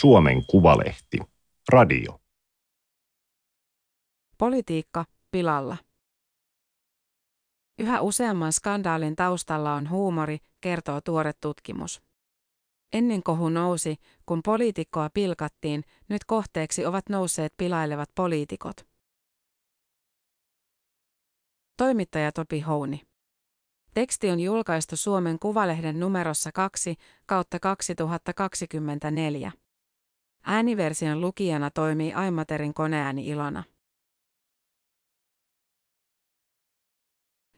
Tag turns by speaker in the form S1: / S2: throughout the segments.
S1: Suomen Kuvalehti. Radio.
S2: Politiikka pilalla. Yhä useamman skandaalin taustalla on huumori, kertoo tuore tutkimus. Ennen kohu nousi, kun poliitikkoa pilkattiin, nyt kohteeksi ovat nousseet pilailevat poliitikot. Toimittaja Topi Houni. Teksti on julkaistu Suomen Kuvalehden numerossa 2 kautta 2024. Ääniversion lukijana toimii Aimaterin koneääni Ilona.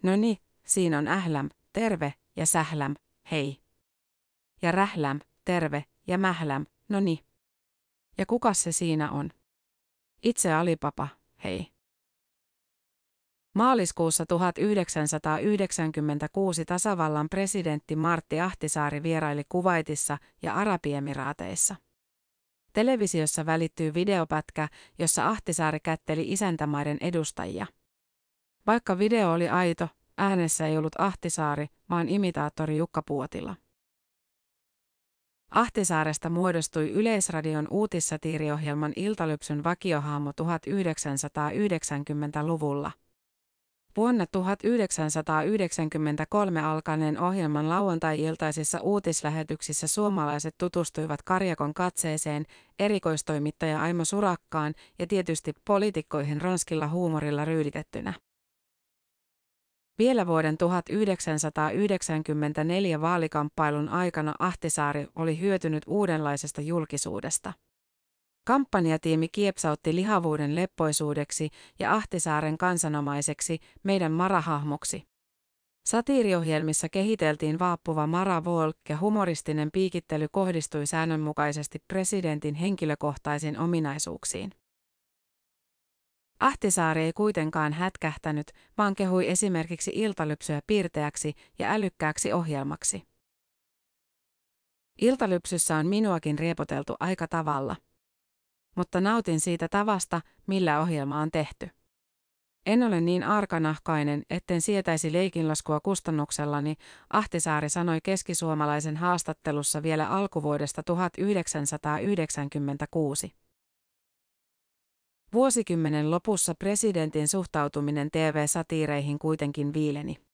S2: No niin, siinä on ähläm, terve, ja sähläm, hei. Ja rähläm, terve, ja mähläm, no niin. Ja kuka se siinä on? Itse Alipapa, hei. Maaliskuussa 1996 tasavallan presidentti Martti Ahtisaari vieraili Kuvaitissa ja Arabiemiraateissa. Televisiossa välittyy videopätkä, jossa Ahtisaari kätteli isäntämaiden edustajia. Vaikka video oli aito, äänessä ei ollut Ahtisaari, vaan imitaattori Jukka Puotila. Ahtisaaresta muodostui Yleisradion uutissatiiriohjelman Iltalypsyn vakiohaamo 1990-luvulla. Vuonna 1993 alkaneen ohjelman lauantai-iltaisissa uutislähetyksissä suomalaiset tutustuivat Karjakon katseeseen, erikoistoimittaja Aimo Surakkaan ja tietysti poliitikkoihin ronskilla huumorilla ryyditettynä. Vielä vuoden 1994 vaalikamppailun aikana Ahtisaari oli hyötynyt uudenlaisesta julkisuudesta. Kampanjatiimi kiepsautti lihavuuden leppoisuudeksi ja Ahtisaaren kansanomaiseksi meidän marahahmoksi. Satiiriohjelmissa kehiteltiin vaappuva Mara Volk ja humoristinen piikittely kohdistui säännönmukaisesti presidentin henkilökohtaisiin ominaisuuksiin. Ahtisaari ei kuitenkaan hätkähtänyt, vaan kehui esimerkiksi iltalypsyä piirteäksi ja älykkääksi ohjelmaksi. Iltalypsyssä on minuakin riepoteltu aika tavalla mutta nautin siitä tavasta, millä ohjelma on tehty. En ole niin arkanahkainen, etten sietäisi leikinlaskua kustannuksellani, Ahtisaari sanoi keskisuomalaisen haastattelussa vielä alkuvuodesta 1996. Vuosikymmenen lopussa presidentin suhtautuminen TV-satiireihin kuitenkin viileni.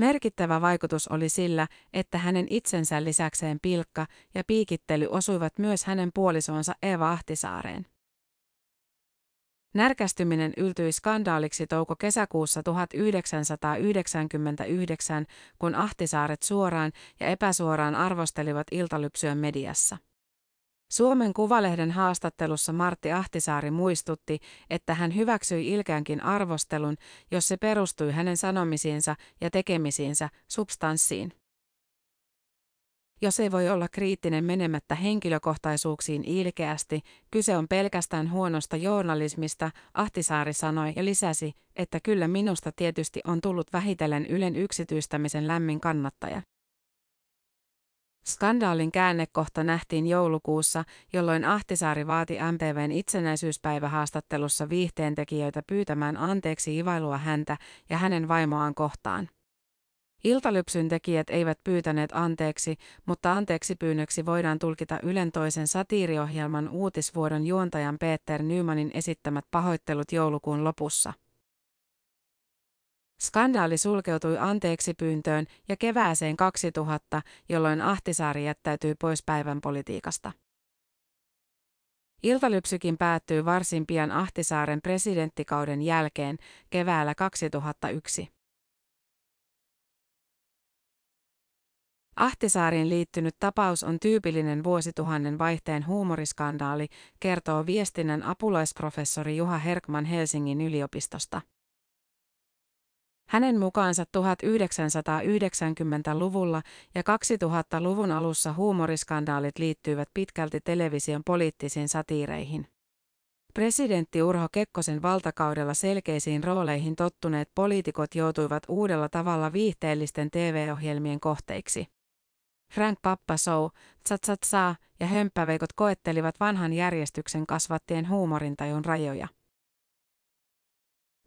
S2: Merkittävä vaikutus oli sillä, että hänen itsensä lisäkseen pilkka ja piikittely osuivat myös hänen puolisonsa Eeva Ahtisaareen. Närkästyminen yltyi skandaaliksi touko-kesäkuussa 1999, kun Ahtisaaret suoraan ja epäsuoraan arvostelivat iltalypsyä mediassa. Suomen Kuvalehden haastattelussa Martti Ahtisaari muistutti, että hän hyväksyi ilkeänkin arvostelun, jos se perustui hänen sanomisiinsa ja tekemisiinsä substanssiin. Jos ei voi olla kriittinen menemättä henkilökohtaisuuksiin ilkeästi, kyse on pelkästään huonosta journalismista, Ahtisaari sanoi ja lisäsi, että kyllä minusta tietysti on tullut vähitellen Ylen yksityistämisen lämmin kannattaja. Skandaalin käännekohta nähtiin joulukuussa, jolloin Ahtisaari vaati MTVn itsenäisyyspäivähaastattelussa viihteentekijöitä pyytämään anteeksi ivailua häntä ja hänen vaimoaan kohtaan. Iltalypsyn tekijät eivät pyytäneet anteeksi, mutta anteeksi pyynnöksi voidaan tulkita Ylen toisen satiiriohjelman uutisvuodon juontajan Peter Nymanin esittämät pahoittelut joulukuun lopussa. Skandaali sulkeutui anteeksi pyyntöön ja kevääseen 2000, jolloin Ahtisaari jättäytyi pois päivän politiikasta. Iltalypsykin päättyy varsin pian Ahtisaaren presidenttikauden jälkeen keväällä 2001. Ahtisaariin liittynyt tapaus on tyypillinen vuosituhannen vaihteen huumoriskandaali, kertoo viestinnän apulaisprofessori Juha Herkman Helsingin yliopistosta. Hänen mukaansa 1990-luvulla ja 2000-luvun alussa huumoriskandaalit liittyivät pitkälti television poliittisiin satiireihin. Presidentti Urho Kekkosen valtakaudella selkeisiin rooleihin tottuneet poliitikot joutuivat uudella tavalla viihteellisten TV-ohjelmien kohteiksi. Frank Pappa Show, Tsatsatsaa ja Hömppäveikot koettelivat vanhan järjestyksen kasvattien huumorintajun rajoja.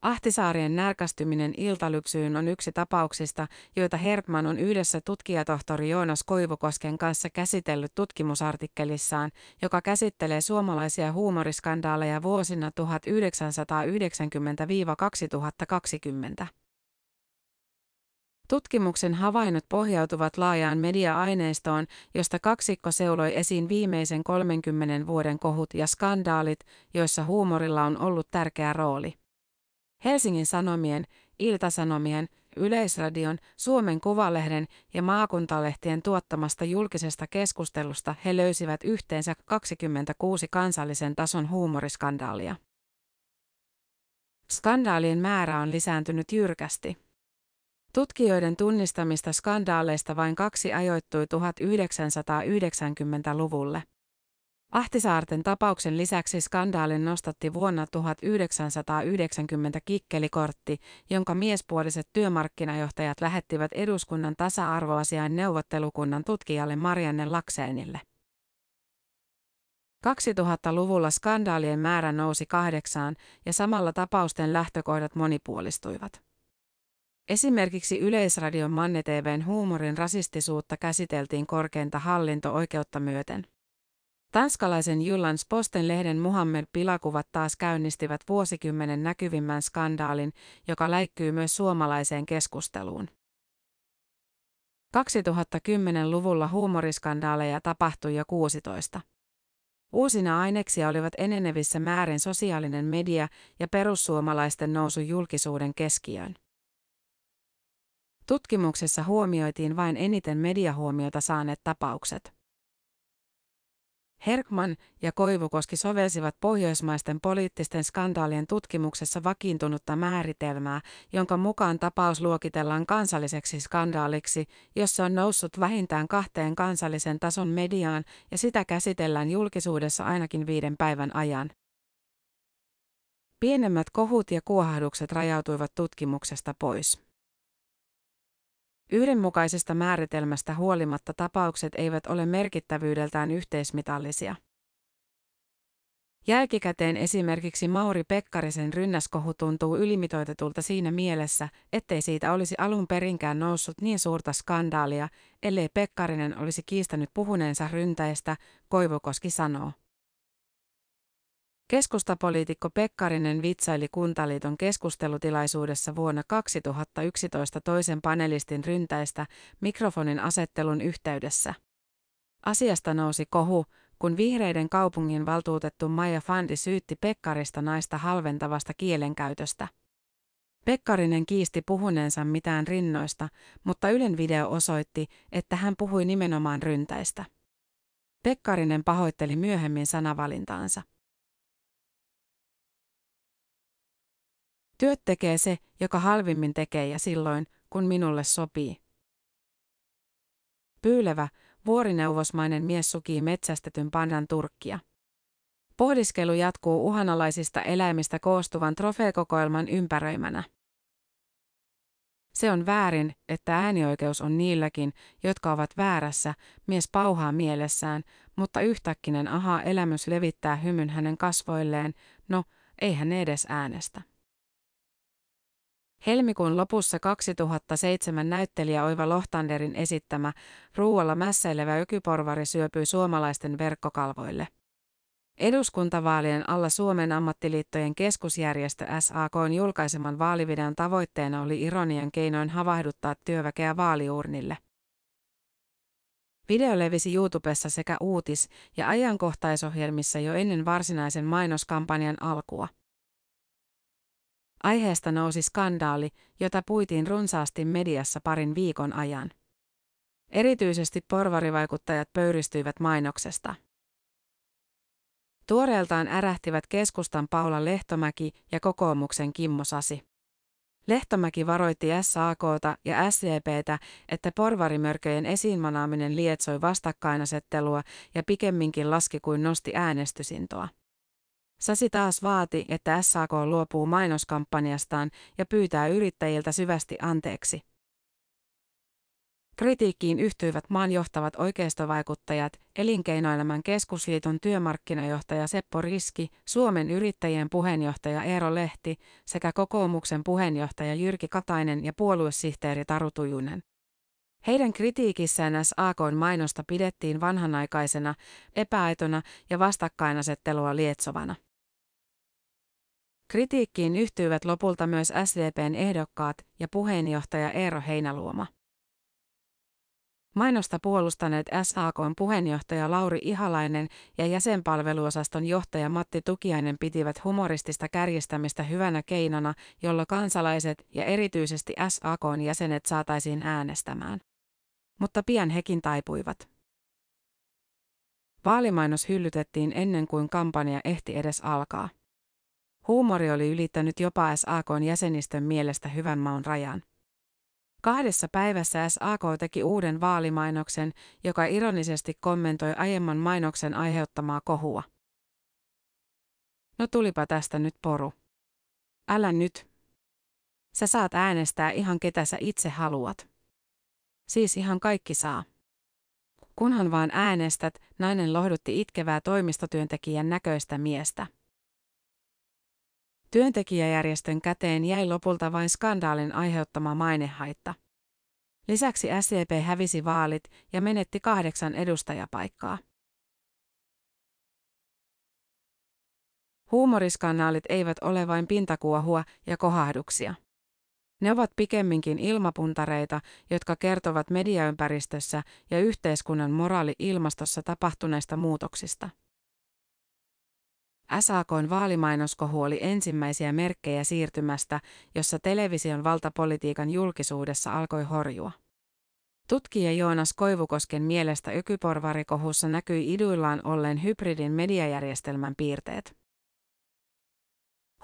S2: Ahtisaarien närkästyminen iltalypsyyn on yksi tapauksista, joita Herkman on yhdessä tutkijatohtori Joonas Koivukosken kanssa käsitellyt tutkimusartikkelissaan, joka käsittelee suomalaisia huumoriskandaaleja vuosina 1990-2020. Tutkimuksen havainnot pohjautuvat laajaan media-aineistoon, josta kaksikko seuloi esiin viimeisen 30 vuoden kohut ja skandaalit, joissa huumorilla on ollut tärkeä rooli. Helsingin Sanomien, Iltasanomien, Yleisradion, Suomen Kuvalehden ja maakuntalehtien tuottamasta julkisesta keskustelusta he löysivät yhteensä 26 kansallisen tason huumoriskandaalia. Skandaalien määrä on lisääntynyt jyrkästi. Tutkijoiden tunnistamista skandaaleista vain kaksi ajoittui 1990-luvulle. Ahtisaarten tapauksen lisäksi skandaalin nostatti vuonna 1990 kikkelikortti, jonka miespuoliset työmarkkinajohtajat lähettivät eduskunnan tasa-arvoasiain neuvottelukunnan tutkijalle Marianne Lakseenille. 2000-luvulla skandaalien määrä nousi kahdeksaan ja samalla tapausten lähtökohdat monipuolistuivat. Esimerkiksi Yleisradion Manne TVn huumorin rasistisuutta käsiteltiin korkeinta hallinto-oikeutta myöten. Tanskalaisen Jyllands Posten lehden Muhammed Pilakuvat taas käynnistivät vuosikymmenen näkyvimmän skandaalin, joka läikkyy myös suomalaiseen keskusteluun. 2010-luvulla huumoriskandaaleja tapahtui jo 16. Uusina aineksia olivat enenevissä määrin sosiaalinen media ja perussuomalaisten nousu julkisuuden keskiöön. Tutkimuksessa huomioitiin vain eniten mediahuomiota saaneet tapaukset. Herkman ja Koivukoski sovelsivat pohjoismaisten poliittisten skandaalien tutkimuksessa vakiintunutta määritelmää, jonka mukaan tapaus luokitellaan kansalliseksi skandaaliksi, jossa on noussut vähintään kahteen kansallisen tason mediaan ja sitä käsitellään julkisuudessa ainakin viiden päivän ajan. Pienemmät kohut ja kuohahdukset rajautuivat tutkimuksesta pois. Yhdenmukaisesta määritelmästä huolimatta tapaukset eivät ole merkittävyydeltään yhteismitallisia. Jälkikäteen esimerkiksi Mauri Pekkarisen rynnäskohu tuntuu ylimitoitetulta siinä mielessä, ettei siitä olisi alun perinkään noussut niin suurta skandaalia, ellei Pekkarinen olisi kiistänyt puhuneensa ryntäistä, Koivukoski sanoo. Keskustapoliitikko Pekkarinen vitsaili Kuntaliiton keskustelutilaisuudessa vuonna 2011 toisen panelistin ryntäistä mikrofonin asettelun yhteydessä. Asiasta nousi kohu, kun vihreiden kaupungin valtuutettu Maija Fandi syytti Pekkarista naista halventavasta kielenkäytöstä. Pekkarinen kiisti puhuneensa mitään rinnoista, mutta Ylen video osoitti, että hän puhui nimenomaan ryntäistä. Pekkarinen pahoitteli myöhemmin sanavalintaansa. Työt tekee se, joka halvimmin tekee ja silloin, kun minulle sopii. Pyylevä, vuorineuvosmainen mies sukii metsästetyn pandan turkkia. Pohdiskelu jatkuu uhanalaisista eläimistä koostuvan trofeekokoelman ympäröimänä. Se on väärin, että äänioikeus on niilläkin, jotka ovat väärässä, mies pauhaa mielessään, mutta yhtäkkinen aha-elämys levittää hymyn hänen kasvoilleen, no, ei hän edes äänestä. Helmikuun lopussa 2007 näyttelijä Oiva Lohtanderin esittämä ruualla mässäilevä ökyporvari syöpyi suomalaisten verkkokalvoille. Eduskuntavaalien alla Suomen ammattiliittojen keskusjärjestö SAKn julkaiseman vaalivideon tavoitteena oli ironian keinoin havahduttaa työväkeä vaaliurnille. Video levisi YouTubessa sekä uutis- ja ajankohtaisohjelmissa jo ennen varsinaisen mainoskampanjan alkua. Aiheesta nousi skandaali, jota puitiin runsaasti mediassa parin viikon ajan. Erityisesti porvarivaikuttajat pöyristyivät mainoksesta. Tuoreeltaan ärähtivät keskustan Paula Lehtomäki ja kokoomuksen Kimmo Sasi. Lehtomäki varoitti SAKta ja SCPtä, että porvarimörköjen esiinmanaaminen lietsoi vastakkainasettelua ja pikemminkin laski kuin nosti äänestysintoa. Sasi taas vaati, että SAK luopuu mainoskampanjastaan ja pyytää yrittäjiltä syvästi anteeksi. Kritiikkiin yhtyivät maan johtavat oikeistovaikuttajat, Elinkeinoelämän keskusliiton työmarkkinajohtaja Seppo Riski, Suomen yrittäjien puheenjohtaja Eero Lehti sekä kokoomuksen puheenjohtaja Jyrki Katainen ja puoluesihteeri Taru Tujunen. Heidän kritiikissään SAKn mainosta pidettiin vanhanaikaisena, epäaitona ja vastakkainasettelua lietsovana. Kritiikkiin yhtyivät lopulta myös SDPn ehdokkaat ja puheenjohtaja Eero Heinaluoma. Mainosta puolustaneet SAKn puheenjohtaja Lauri Ihalainen ja jäsenpalveluosaston johtaja Matti Tukiainen pitivät humoristista kärjistämistä hyvänä keinona, jolla kansalaiset ja erityisesti SAKn jäsenet saataisiin äänestämään. Mutta pian hekin taipuivat. Vaalimainos hyllytettiin ennen kuin kampanja ehti edes alkaa. Huumori oli ylittänyt jopa SAKn jäsenistön mielestä hyvän maun rajan. Kahdessa päivässä SAK teki uuden vaalimainoksen, joka ironisesti kommentoi aiemman mainoksen aiheuttamaa kohua. No tulipa tästä nyt poru. Älä nyt. Sä saat äänestää ihan ketä sä itse haluat. Siis ihan kaikki saa. Kunhan vaan äänestät, nainen lohdutti itkevää toimistotyöntekijän näköistä miestä. Työntekijäjärjestön käteen jäi lopulta vain skandaalin aiheuttama mainehaitta. Lisäksi SCP hävisi vaalit ja menetti kahdeksan edustajapaikkaa. Huumoriskannaalit eivät ole vain pintakuohua ja kohahduksia. Ne ovat pikemminkin ilmapuntareita, jotka kertovat mediaympäristössä ja yhteiskunnan moraali-ilmastossa tapahtuneista muutoksista. SAKn vaalimainoskohu oli ensimmäisiä merkkejä siirtymästä, jossa television valtapolitiikan julkisuudessa alkoi horjua. Tutkija Joonas Koivukosken mielestä ykyporvarikohussa näkyi iduillaan olleen hybridin mediajärjestelmän piirteet.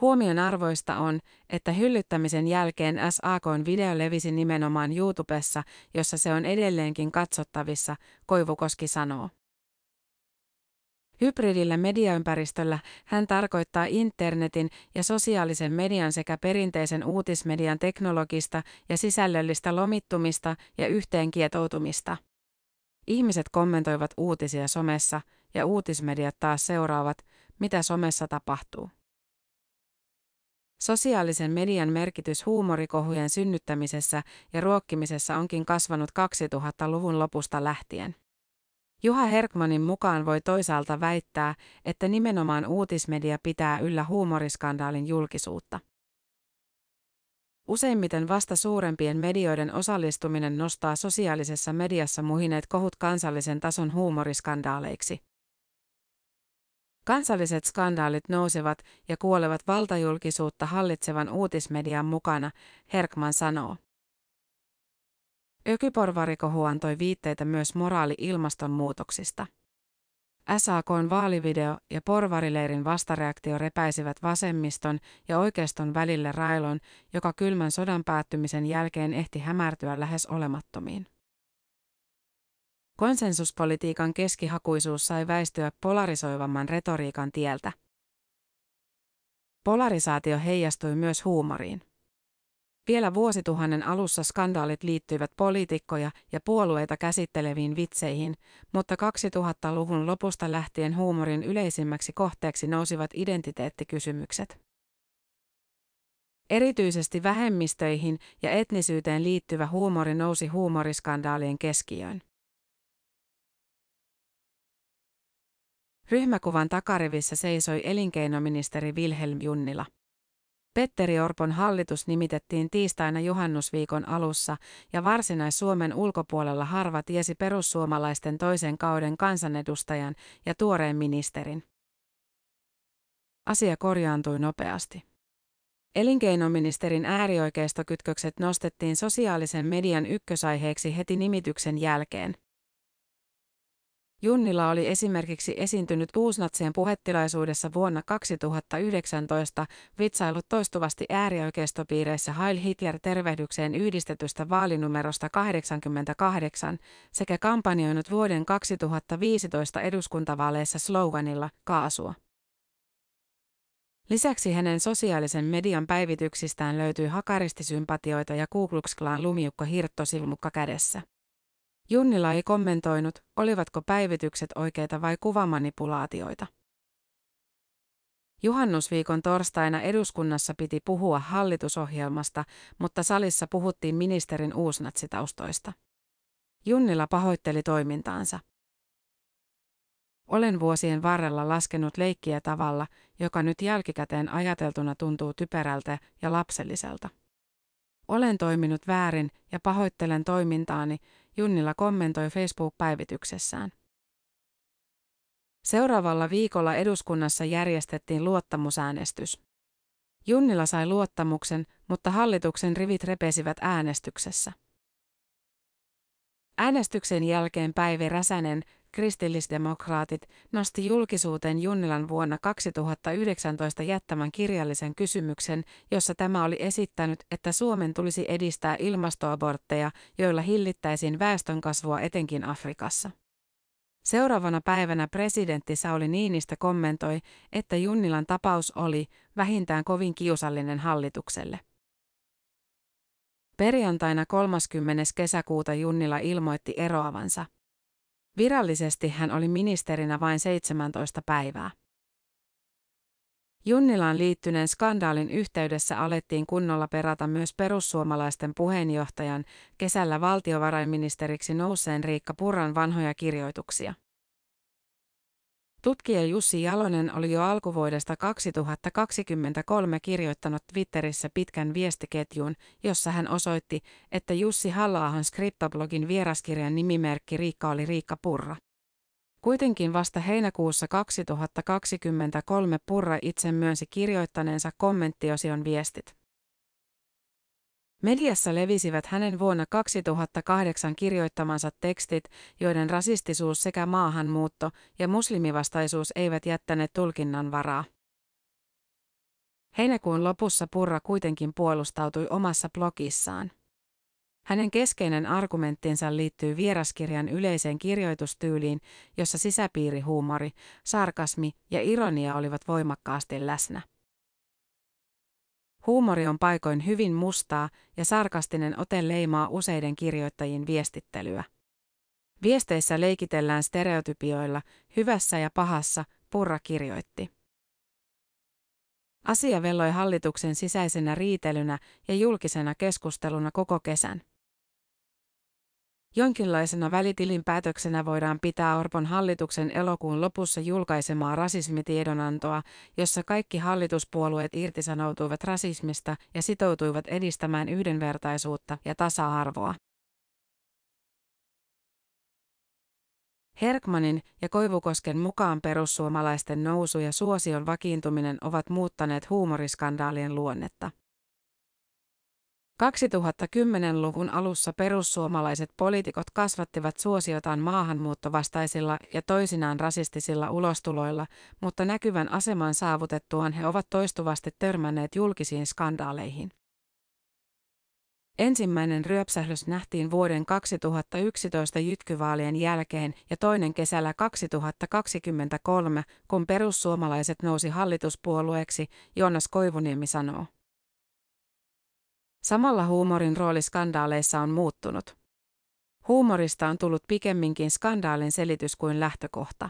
S2: Huomion arvoista on, että hyllyttämisen jälkeen SAKn video levisi nimenomaan YouTubessa, jossa se on edelleenkin katsottavissa, Koivukoski sanoo. Hybridillä mediaympäristöllä hän tarkoittaa internetin ja sosiaalisen median sekä perinteisen uutismedian teknologista ja sisällöllistä lomittumista ja yhteenkietoutumista. Ihmiset kommentoivat uutisia somessa ja uutismediat taas seuraavat, mitä somessa tapahtuu. Sosiaalisen median merkitys huumorikohujen synnyttämisessä ja ruokkimisessa onkin kasvanut 2000-luvun lopusta lähtien. Juha Herkmanin mukaan voi toisaalta väittää, että nimenomaan uutismedia pitää yllä huumoriskandaalin julkisuutta. Useimmiten vasta suurempien medioiden osallistuminen nostaa sosiaalisessa mediassa muhineet kohut kansallisen tason huumoriskandaaleiksi. Kansalliset skandaalit nousevat ja kuolevat valtajulkisuutta hallitsevan uutismedian mukana, Herkman sanoo. Ökyporvarikohu antoi viitteitä myös moraali-ilmastonmuutoksista. SAKn vaalivideo ja porvarileirin vastareaktio repäisivät vasemmiston ja oikeiston välille railon, joka kylmän sodan päättymisen jälkeen ehti hämärtyä lähes olemattomiin. Konsensuspolitiikan keskihakuisuus sai väistyä polarisoivamman retoriikan tieltä. Polarisaatio heijastui myös huumoriin. Vielä vuosituhannen alussa skandaalit liittyivät poliitikkoja ja puolueita käsitteleviin vitseihin, mutta 2000-luvun lopusta lähtien huumorin yleisimmäksi kohteeksi nousivat identiteettikysymykset. Erityisesti vähemmistöihin ja etnisyyteen liittyvä huumori nousi huumoriskandaalien keskiöön. Ryhmäkuvan takarivissä seisoi elinkeinoministeri Wilhelm Junnila. Petteri Orpon hallitus nimitettiin tiistaina juhannusviikon alussa ja Varsinais-Suomen ulkopuolella harva tiesi perussuomalaisten toisen kauden kansanedustajan ja tuoreen ministerin. Asia korjaantui nopeasti. Elinkeinoministerin äärioikeistokytkökset nostettiin sosiaalisen median ykkösaiheeksi heti nimityksen jälkeen. Junnila oli esimerkiksi esiintynyt uusnatsien puhetilaisuudessa vuonna 2019, vitsailut toistuvasti äärioikeistopiireissä Heil Hitler-tervehdykseen yhdistetystä vaalinumerosta 88 sekä kampanjoinut vuoden 2015 eduskuntavaaleissa sloganilla kaasua. Lisäksi hänen sosiaalisen median päivityksistään löytyy hakaristisympatioita ja Ku Klux Klan lumiukko hirttosilmukka kädessä. Junnila ei kommentoinut, olivatko päivitykset oikeita vai kuvamanipulaatioita. Juhannusviikon torstaina eduskunnassa piti puhua hallitusohjelmasta, mutta salissa puhuttiin ministerin uusnatsitaustoista. Junnila pahoitteli toimintaansa. Olen vuosien varrella laskenut leikkiä tavalla, joka nyt jälkikäteen ajateltuna tuntuu typerältä ja lapselliselta. Olen toiminut väärin ja pahoittelen toimintaani, Junnila kommentoi Facebook-päivityksessään. Seuraavalla viikolla eduskunnassa järjestettiin luottamusäänestys. Junnila sai luottamuksen, mutta hallituksen rivit repesivät äänestyksessä. Äänestyksen jälkeen Päivi Räsänen, kristillisdemokraatit, nosti julkisuuteen Junnilan vuonna 2019 jättämän kirjallisen kysymyksen, jossa tämä oli esittänyt, että Suomen tulisi edistää ilmastoabortteja, joilla hillittäisiin väestönkasvua etenkin Afrikassa. Seuraavana päivänä presidentti Sauli Niinistä kommentoi, että Junnilan tapaus oli vähintään kovin kiusallinen hallitukselle. Perjantaina 30. kesäkuuta Junnila ilmoitti eroavansa. Virallisesti hän oli ministerinä vain 17 päivää. Junnilaan liittyneen skandaalin yhteydessä alettiin kunnolla perata myös perussuomalaisten puheenjohtajan kesällä valtiovarainministeriksi nouseen Riikka Purran vanhoja kirjoituksia. Tutkija Jussi Jalonen oli jo alkuvuodesta 2023 kirjoittanut Twitterissä pitkän viestiketjun, jossa hän osoitti, että Jussi halla skriptoblogin vieraskirjan nimimerkki Riikka oli Riikka Purra. Kuitenkin vasta heinäkuussa 2023 Purra itse myönsi kirjoittaneensa kommenttiosion viestit. Mediassa levisivät hänen vuonna 2008 kirjoittamansa tekstit, joiden rasistisuus sekä maahanmuutto ja muslimivastaisuus eivät jättäneet tulkinnan varaa. Heinäkuun lopussa Purra kuitenkin puolustautui omassa blogissaan. Hänen keskeinen argumenttinsa liittyy vieraskirjan yleiseen kirjoitustyyliin, jossa sisäpiirihuumori, sarkasmi ja ironia olivat voimakkaasti läsnä. Huumori on paikoin hyvin mustaa ja sarkastinen ote leimaa useiden kirjoittajien viestittelyä. Viesteissä leikitellään stereotypioilla, hyvässä ja pahassa, Purra kirjoitti. Asia velloi hallituksen sisäisenä riitelynä ja julkisena keskusteluna koko kesän. Jonkinlaisena välitilinpäätöksenä voidaan pitää Orpon hallituksen elokuun lopussa julkaisemaa rasismitiedonantoa, jossa kaikki hallituspuolueet irtisanoutuivat rasismista ja sitoutuivat edistämään yhdenvertaisuutta ja tasa-arvoa. Herkmanin ja Koivukosken mukaan perussuomalaisten nousu ja suosion vakiintuminen ovat muuttaneet huumoriskandaalien luonnetta. 2010-luvun alussa perussuomalaiset poliitikot kasvattivat suosiotaan maahanmuuttovastaisilla ja toisinaan rasistisilla ulostuloilla, mutta näkyvän aseman saavutettuaan he ovat toistuvasti törmänneet julkisiin skandaaleihin. Ensimmäinen ryöpsähdys nähtiin vuoden 2011 jytkyvaalien jälkeen ja toinen kesällä 2023, kun perussuomalaiset nousi hallituspuolueeksi, Jonas Koivuniemi sanoo. Samalla huumorin rooli skandaaleissa on muuttunut. Huumorista on tullut pikemminkin skandaalin selitys kuin lähtökohta.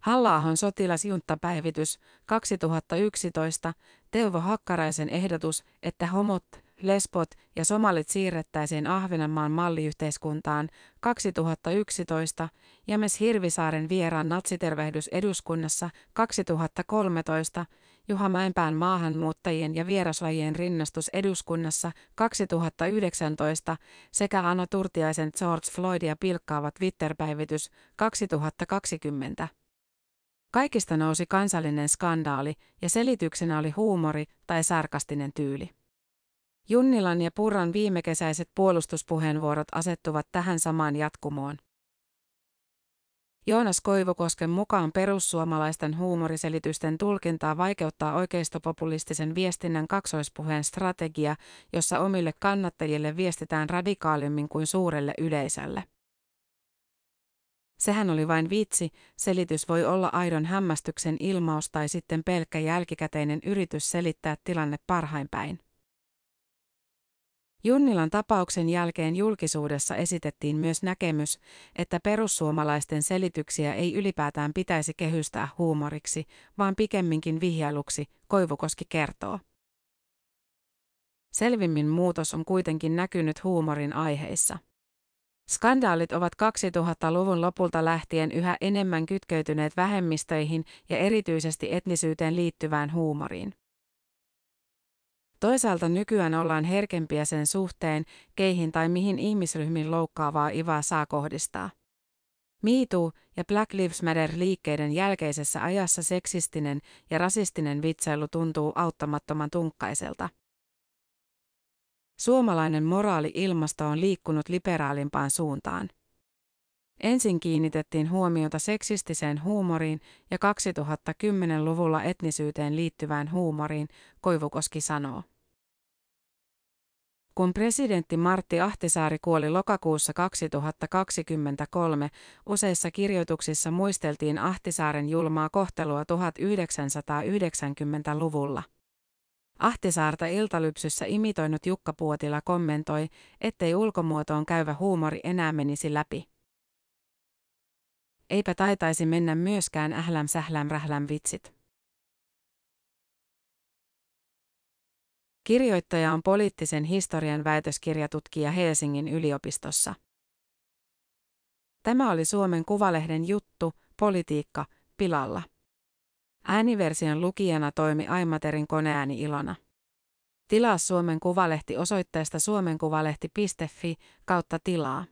S2: Halla-ahon sotilasjunttapäivitys 2011, Teuvo Hakkaraisen ehdotus, että homot, lesbot ja somalit siirrettäisiin Ahvenanmaan malliyhteiskuntaan 2011, James Hirvisaaren vieraan natsitervehdys eduskunnassa 2013, Juha Mäenpään maahanmuuttajien ja vieraslajien rinnastus eduskunnassa 2019 sekä Anna Turtiaisen George Floydia pilkkaava Twitter-päivitys 2020. Kaikista nousi kansallinen skandaali ja selityksenä oli huumori tai sarkastinen tyyli. Junnilan ja Purran viimekesäiset puolustuspuheenvuorot asettuvat tähän samaan jatkumoon. Joonas Koivukosken mukaan perussuomalaisten huumoriselitysten tulkintaa vaikeuttaa oikeistopopulistisen viestinnän kaksoispuheen strategia, jossa omille kannattajille viestitään radikaalimmin kuin suurelle yleisölle. Sehän oli vain vitsi, selitys voi olla aidon hämmästyksen ilmaus tai sitten pelkkä jälkikäteinen yritys selittää tilanne parhain päin. Junnilan tapauksen jälkeen julkisuudessa esitettiin myös näkemys, että perussuomalaisten selityksiä ei ylipäätään pitäisi kehystää huumoriksi, vaan pikemminkin vihjailuksi, Koivukoski kertoo. Selvimmin muutos on kuitenkin näkynyt huumorin aiheissa. Skandaalit ovat 2000-luvun lopulta lähtien yhä enemmän kytkeytyneet vähemmistöihin ja erityisesti etnisyyteen liittyvään huumoriin. Toisaalta nykyään ollaan herkempiä sen suhteen, keihin tai mihin ihmisryhmin loukkaavaa ivaa saa kohdistaa. MeToo ja Black Lives Matter liikkeiden jälkeisessä ajassa seksistinen ja rasistinen vitsailu tuntuu auttamattoman tunkkaiselta. Suomalainen moraali-ilmasto on liikkunut liberaalimpaan suuntaan. Ensin kiinnitettiin huomiota seksistiseen huumoriin ja 2010-luvulla etnisyyteen liittyvään huumoriin, Koivukoski sanoo. Kun presidentti Martti Ahtisaari kuoli lokakuussa 2023, useissa kirjoituksissa muisteltiin Ahtisaaren julmaa kohtelua 1990-luvulla. Ahtisaarta iltalypsyssä imitoinut Jukka Puotila kommentoi, ettei ulkomuotoon käyvä huumori enää menisi läpi. Eipä taitaisi mennä myöskään ähläm sähläm rähläm vitsit. Kirjoittaja on poliittisen historian väitöskirjatutkija Helsingin yliopistossa. Tämä oli Suomen Kuvalehden juttu, politiikka, pilalla. Ääniversion lukijana toimi Aimaterin koneääni Ilona. Tilaa Suomen Kuvalehti osoitteesta suomenkuvalehti.fi kautta tilaa.